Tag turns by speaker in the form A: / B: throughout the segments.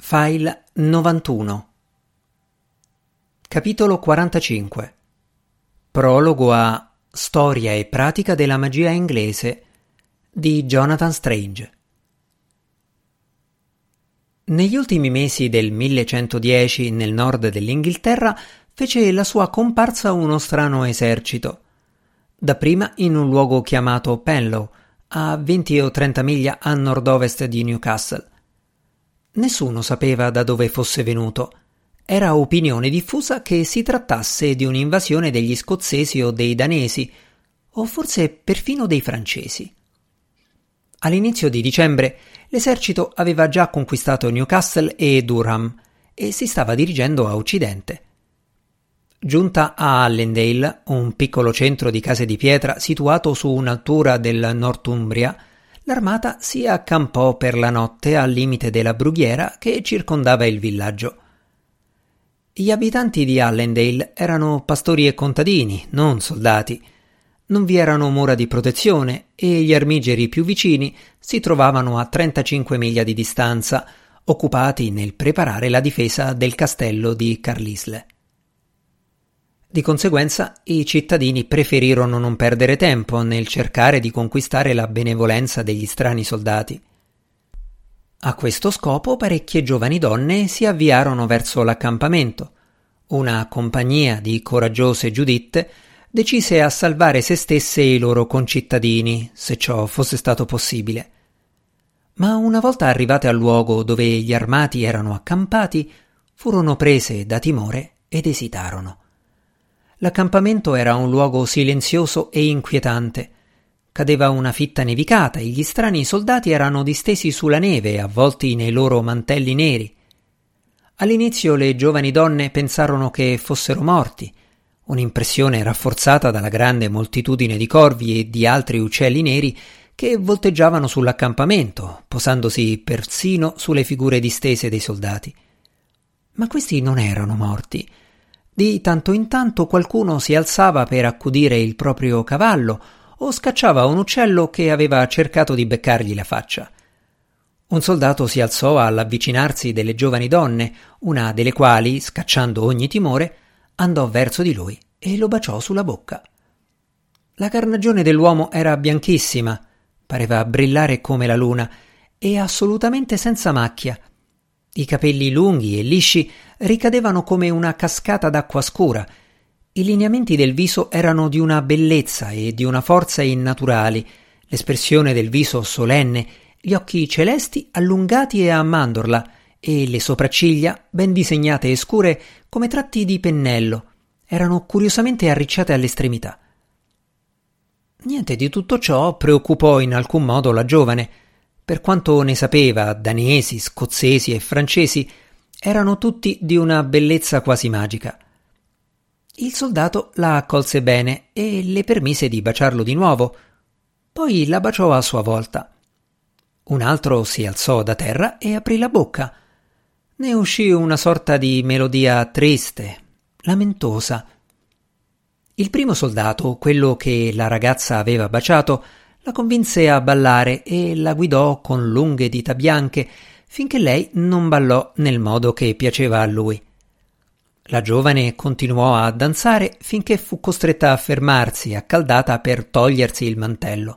A: File 91 Capitolo 45 Prologo a Storia e pratica della magia inglese di Jonathan Strange. Negli ultimi mesi del 1110 nel nord dell'Inghilterra fece la sua comparsa uno strano esercito, dapprima in un luogo chiamato Penlow, a 20 o 30 miglia a nord-ovest di Newcastle Nessuno sapeva da dove fosse venuto. Era opinione diffusa che si trattasse di un'invasione degli scozzesi o dei danesi, o forse perfino dei francesi. All'inizio di dicembre l'esercito aveva già conquistato Newcastle e Durham e si stava dirigendo a occidente. Giunta a Allendale, un piccolo centro di case di pietra situato su un'altura del Northumbria, l'armata si accampò per la notte al limite della brughiera che circondava il villaggio. Gli abitanti di Allendale erano pastori e contadini, non soldati. Non vi erano mura di protezione e gli armigeri più vicini si trovavano a 35 miglia di distanza, occupati nel preparare la difesa del castello di Carlisle. Di conseguenza i cittadini preferirono non perdere tempo nel cercare di conquistare la benevolenza degli strani soldati. A questo scopo parecchie giovani donne si avviarono verso l'accampamento. Una compagnia di coraggiose Giuditte decise a salvare se stesse e i loro concittadini, se ciò fosse stato possibile. Ma una volta arrivate al luogo dove gli armati erano accampati, furono prese da timore ed esitarono. L'accampamento era un luogo silenzioso e inquietante. Cadeva una fitta nevicata e gli strani soldati erano distesi sulla neve, avvolti nei loro mantelli neri. All'inizio le giovani donne pensarono che fossero morti, un'impressione rafforzata dalla grande moltitudine di corvi e di altri uccelli neri che volteggiavano sull'accampamento, posandosi persino sulle figure distese dei soldati. Ma questi non erano morti, di tanto in tanto qualcuno si alzava per accudire il proprio cavallo o scacciava un uccello che aveva cercato di beccargli la faccia. Un soldato si alzò all'avvicinarsi delle giovani donne, una delle quali, scacciando ogni timore, andò verso di lui e lo baciò sulla bocca. La carnagione dell'uomo era bianchissima, pareva brillare come la luna, e assolutamente senza macchia, i capelli lunghi e lisci ricadevano come una cascata d'acqua scura. I lineamenti del viso erano di una bellezza e di una forza innaturali, l'espressione del viso solenne, gli occhi celesti allungati e a mandorla, e le sopracciglia, ben disegnate e scure come tratti di pennello, erano curiosamente arricciate all'estremità. Niente di tutto ciò preoccupò in alcun modo la giovane, per quanto ne sapeva, danesi, scozzesi e francesi erano tutti di una bellezza quasi magica. Il soldato la accolse bene e le permise di baciarlo di nuovo. Poi la baciò a sua volta. Un altro si alzò da terra e aprì la bocca. Ne uscì una sorta di melodia triste, lamentosa. Il primo soldato, quello che la ragazza aveva baciato, la convinse a ballare e la guidò con lunghe dita bianche finché lei non ballò nel modo che piaceva a lui. La giovane continuò a danzare finché fu costretta a fermarsi, accaldata per togliersi il mantello.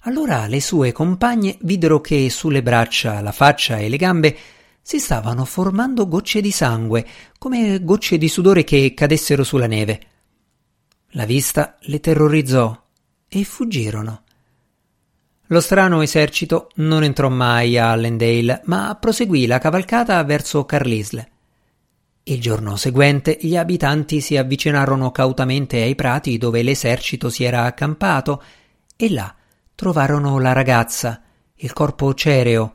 A: Allora le sue compagne videro che sulle braccia, la faccia e le gambe si stavano formando gocce di sangue, come gocce di sudore che cadessero sulla neve. La vista le terrorizzò e fuggirono. Lo strano esercito non entrò mai a Allendale, ma proseguì la cavalcata verso Carlisle. Il giorno seguente gli abitanti si avvicinarono cautamente ai prati dove l'esercito si era accampato e là trovarono la ragazza, il corpo cereo,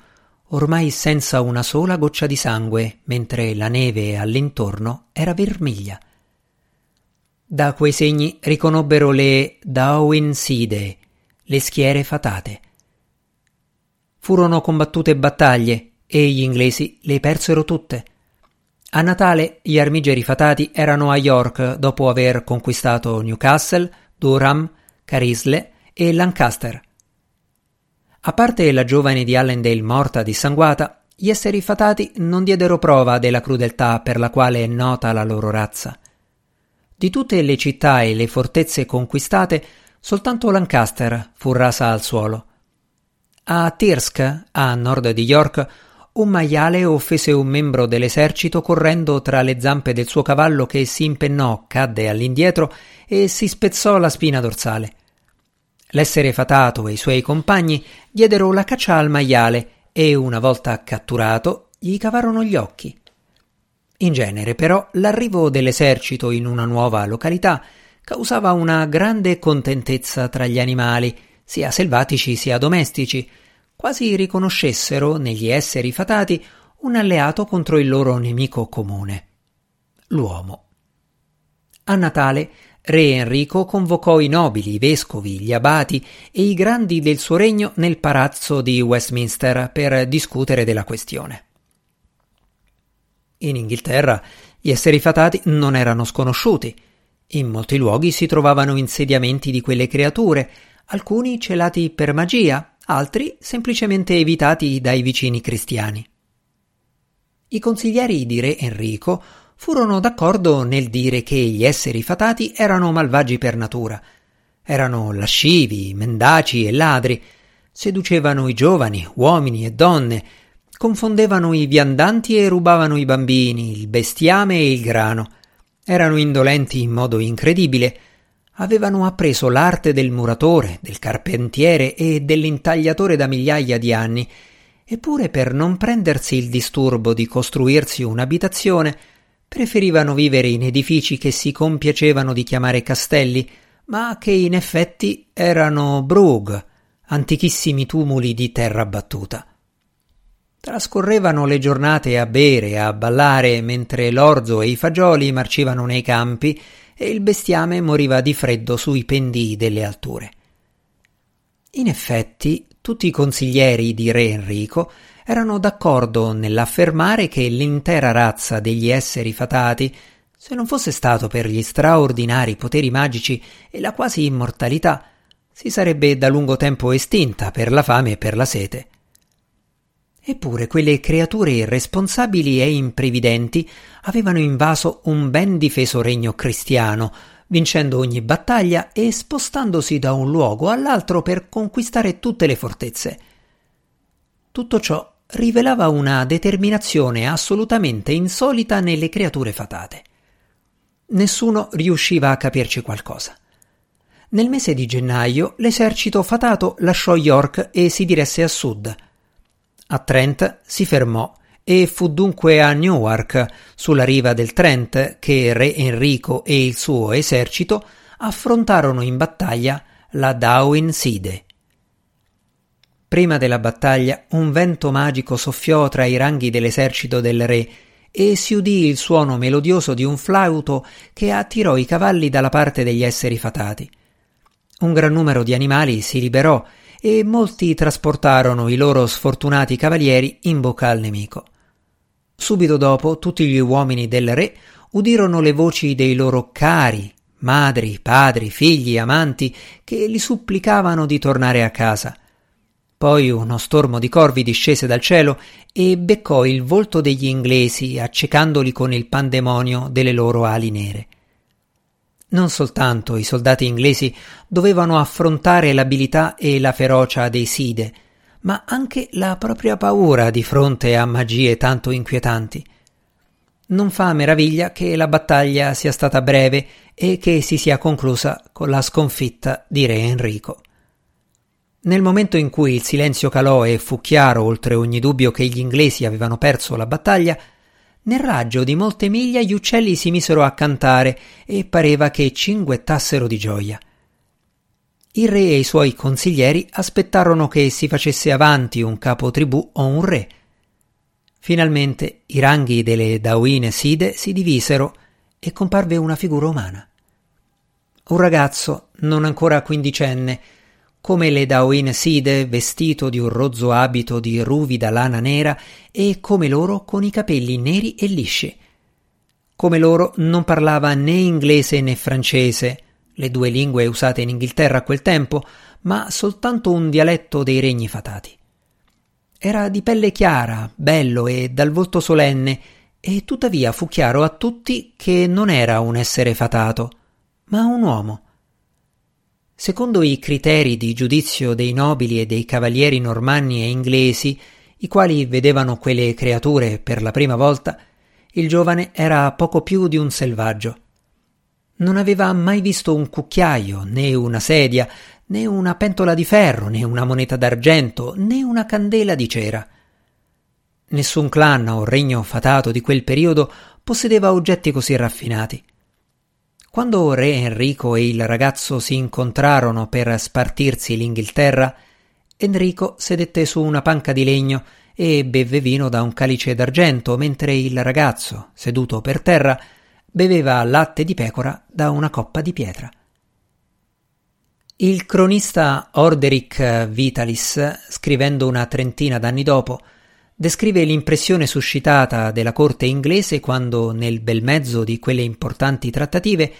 A: ormai senza una sola goccia di sangue, mentre la neve all'intorno era vermiglia. Da quei segni riconobbero le Darwin Sidee, le schiere fatate. Furono combattute battaglie e gli inglesi le persero tutte. A Natale gli armigeri fatati erano a York dopo aver conquistato Newcastle, Durham, Carisle e Lancaster. A parte la giovane di Allendale morta dissanguata, gli esseri fatati non diedero prova della crudeltà per la quale è nota la loro razza. Di tutte le città e le fortezze conquistate, soltanto Lancaster fu rasa al suolo. A Tirsk, a nord di York, un maiale offese un membro dell'esercito correndo tra le zampe del suo cavallo che si impennò, cadde all'indietro e si spezzò la spina dorsale. L'essere fatato e i suoi compagni diedero la caccia al maiale e, una volta catturato, gli cavarono gli occhi. In genere, però, l'arrivo dell'esercito in una nuova località causava una grande contentezza tra gli animali, sia selvatici sia domestici, quasi riconoscessero negli esseri fatati un alleato contro il loro nemico comune, l'uomo. A Natale Re Enrico convocò i nobili, i vescovi, gli abati e i grandi del suo regno nel palazzo di Westminster per discutere della questione. In Inghilterra gli esseri fatati non erano sconosciuti. In molti luoghi si trovavano insediamenti di quelle creature, alcuni celati per magia, altri semplicemente evitati dai vicini cristiani. I consiglieri di re Enrico furono d'accordo nel dire che gli esseri fatati erano malvagi per natura. Erano lascivi, mendaci e ladri, seducevano i giovani, uomini e donne, confondevano i viandanti e rubavano i bambini, il bestiame e il grano. Erano indolenti in modo incredibile. Avevano appreso l'arte del muratore, del carpentiere e dell'intagliatore da migliaia di anni, eppure per non prendersi il disturbo di costruirsi un'abitazione, preferivano vivere in edifici che si compiacevano di chiamare castelli, ma che in effetti erano brug, antichissimi tumuli di terra battuta. Trascorrevano le giornate a bere e a ballare mentre l'orzo e i fagioli marcivano nei campi e il bestiame moriva di freddo sui pendii delle alture. In effetti, tutti i consiglieri di re Enrico erano d'accordo nell'affermare che l'intera razza degli esseri fatati, se non fosse stato per gli straordinari poteri magici e la quasi immortalità, si sarebbe da lungo tempo estinta per la fame e per la sete. Eppure quelle creature irresponsabili e imprevidenti avevano invaso un ben difeso regno cristiano, vincendo ogni battaglia e spostandosi da un luogo all'altro per conquistare tutte le fortezze. Tutto ciò rivelava una determinazione assolutamente insolita nelle creature fatate. Nessuno riusciva a capirci qualcosa. Nel mese di gennaio l'esercito fatato lasciò York e si diresse a sud. A Trent si fermò e fu dunque a Newark, sulla riva del Trent, che re Enrico e il suo esercito affrontarono in battaglia la Dowin Side. Prima della battaglia un vento magico soffiò tra i ranghi dell'esercito del re e si udì il suono melodioso di un flauto che attirò i cavalli dalla parte degli esseri fatati. Un gran numero di animali si liberò e molti trasportarono i loro sfortunati cavalieri in bocca al nemico. Subito dopo tutti gli uomini del re udirono le voci dei loro cari, madri, padri, figli, amanti, che li supplicavano di tornare a casa. Poi uno stormo di corvi discese dal cielo e beccò il volto degli inglesi, accecandoli con il pandemonio delle loro ali nere. Non soltanto i soldati inglesi dovevano affrontare l'abilità e la ferocia dei Side, ma anche la propria paura di fronte a magie tanto inquietanti. Non fa meraviglia che la battaglia sia stata breve e che si sia conclusa con la sconfitta di re Enrico. Nel momento in cui il silenzio calò e fu chiaro oltre ogni dubbio che gli inglesi avevano perso la battaglia, nel raggio di molte miglia gli uccelli si misero a cantare e pareva che cinguettassero di gioia. Il re e i suoi consiglieri aspettarono che si facesse avanti un capo tribù o un re. Finalmente i ranghi delle Dawine Side si divisero e comparve una figura umana. Un ragazzo, non ancora quindicenne, come le Daoin Side vestito di un rozzo abito di ruvida lana nera e come loro con i capelli neri e lisci. Come loro non parlava né inglese né francese, le due lingue usate in Inghilterra a quel tempo, ma soltanto un dialetto dei regni fatati. Era di pelle chiara, bello e dal volto solenne, e tuttavia fu chiaro a tutti che non era un essere fatato, ma un uomo. Secondo i criteri di giudizio dei nobili e dei cavalieri normanni e inglesi, i quali vedevano quelle creature per la prima volta, il giovane era poco più di un selvaggio. Non aveva mai visto un cucchiaio, né una sedia, né una pentola di ferro, né una moneta d'argento, né una candela di cera. Nessun clan o regno fatato di quel periodo possedeva oggetti così raffinati. Quando re Enrico e il ragazzo si incontrarono per spartirsi l'Inghilterra, Enrico sedette su una panca di legno e bevve vino da un calice d'argento, mentre il ragazzo, seduto per terra, beveva latte di pecora da una coppa di pietra. Il cronista Orderic Vitalis, scrivendo una trentina d'anni dopo, descrive l'impressione suscitata della corte inglese quando, nel bel mezzo di quelle importanti trattative,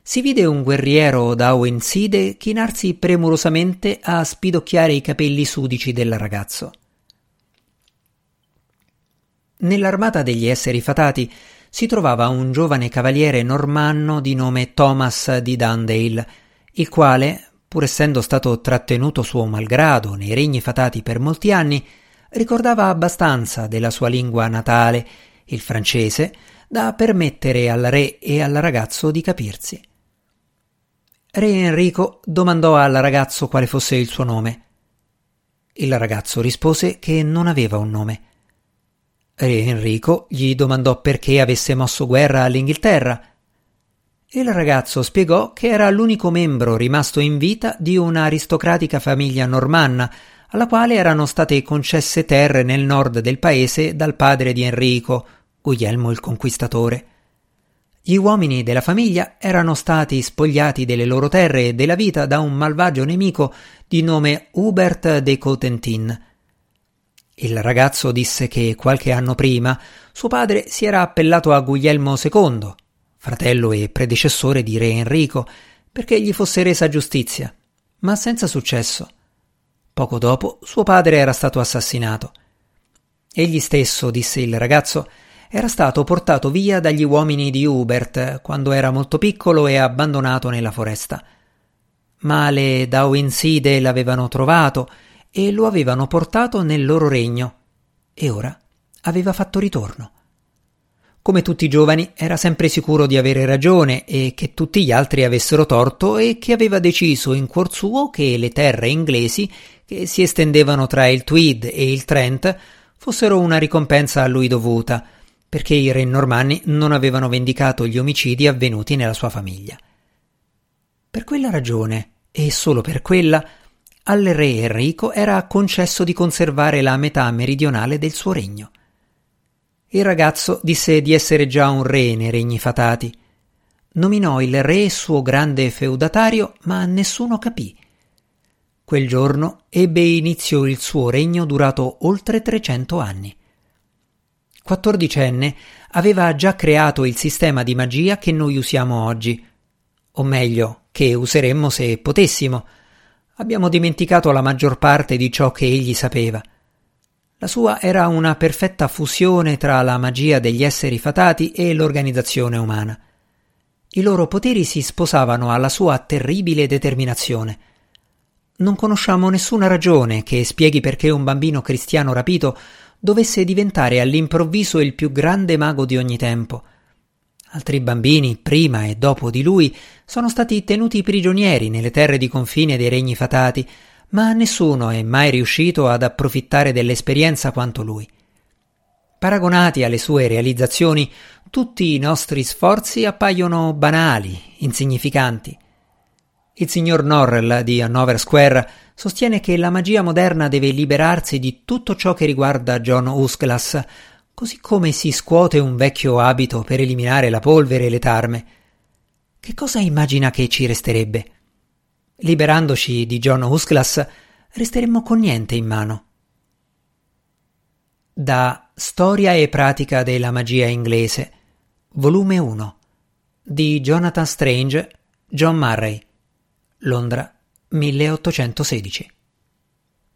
A: si vide un guerriero da Owenside chinarsi premurosamente a spidocchiare i capelli sudici del ragazzo. Nell'armata degli esseri fatati si trovava un giovane cavaliere normanno di nome Thomas di Dundale, il quale, pur essendo stato trattenuto suo malgrado nei regni fatati per molti anni, ricordava abbastanza della sua lingua natale, il francese, da permettere al re e al ragazzo di capirsi. Re Enrico domandò al ragazzo quale fosse il suo nome. Il ragazzo rispose che non aveva un nome. Re Enrico gli domandò perché avesse mosso guerra all'Inghilterra. Il ragazzo spiegò che era l'unico membro rimasto in vita di un'aristocratica famiglia normanna, alla quale erano state concesse terre nel nord del paese dal padre di Enrico, Guglielmo il Conquistatore. Gli uomini della famiglia erano stati spogliati delle loro terre e della vita da un malvagio nemico di nome Hubert de Cotentin. Il ragazzo disse che qualche anno prima suo padre si era appellato a Guglielmo II, fratello e predecessore di re Enrico, perché gli fosse resa giustizia, ma senza successo. Poco dopo suo padre era stato assassinato. Egli stesso, disse il ragazzo, era stato portato via dagli uomini di Hubert quando era molto piccolo e abbandonato nella foresta. Ma le Dauinside l'avevano trovato e lo avevano portato nel loro regno, e ora aveva fatto ritorno. Come tutti i giovani, era sempre sicuro di avere ragione e che tutti gli altri avessero torto e che aveva deciso in cuor suo che le terre inglesi che si estendevano tra il Tweed e il Trent fossero una ricompensa a lui dovuta, perché i re normanni non avevano vendicato gli omicidi avvenuti nella sua famiglia. Per quella ragione, e solo per quella, al re Enrico era concesso di conservare la metà meridionale del suo regno. Il ragazzo disse di essere già un re nei regni fatati. Nominò il re suo grande feudatario, ma nessuno capì. Quel giorno ebbe inizio il suo regno durato oltre 300 anni. Quattordicenne aveva già creato il sistema di magia che noi usiamo oggi, o meglio, che useremmo se potessimo. Abbiamo dimenticato la maggior parte di ciò che egli sapeva. La sua era una perfetta fusione tra la magia degli esseri fatati e l'organizzazione umana. I loro poteri si sposavano alla sua terribile determinazione. Non conosciamo nessuna ragione che spieghi perché un bambino cristiano rapito dovesse diventare all'improvviso il più grande mago di ogni tempo. Altri bambini, prima e dopo di lui, sono stati tenuti prigionieri nelle terre di confine dei regni fatati, ma nessuno è mai riuscito ad approfittare dell'esperienza quanto lui. Paragonati alle sue realizzazioni, tutti i nostri sforzi appaiono banali, insignificanti. Il signor Norrell di Hanover Square sostiene che la magia moderna deve liberarsi di tutto ciò che riguarda John Usclas, così come si scuote un vecchio abito per eliminare la polvere e le tarme. Che cosa immagina che ci resterebbe? Liberandoci di John Usclas, resteremmo con niente in mano. Da Storia e pratica della magia inglese, volume 1 di Jonathan Strange, John Murray Londra 1816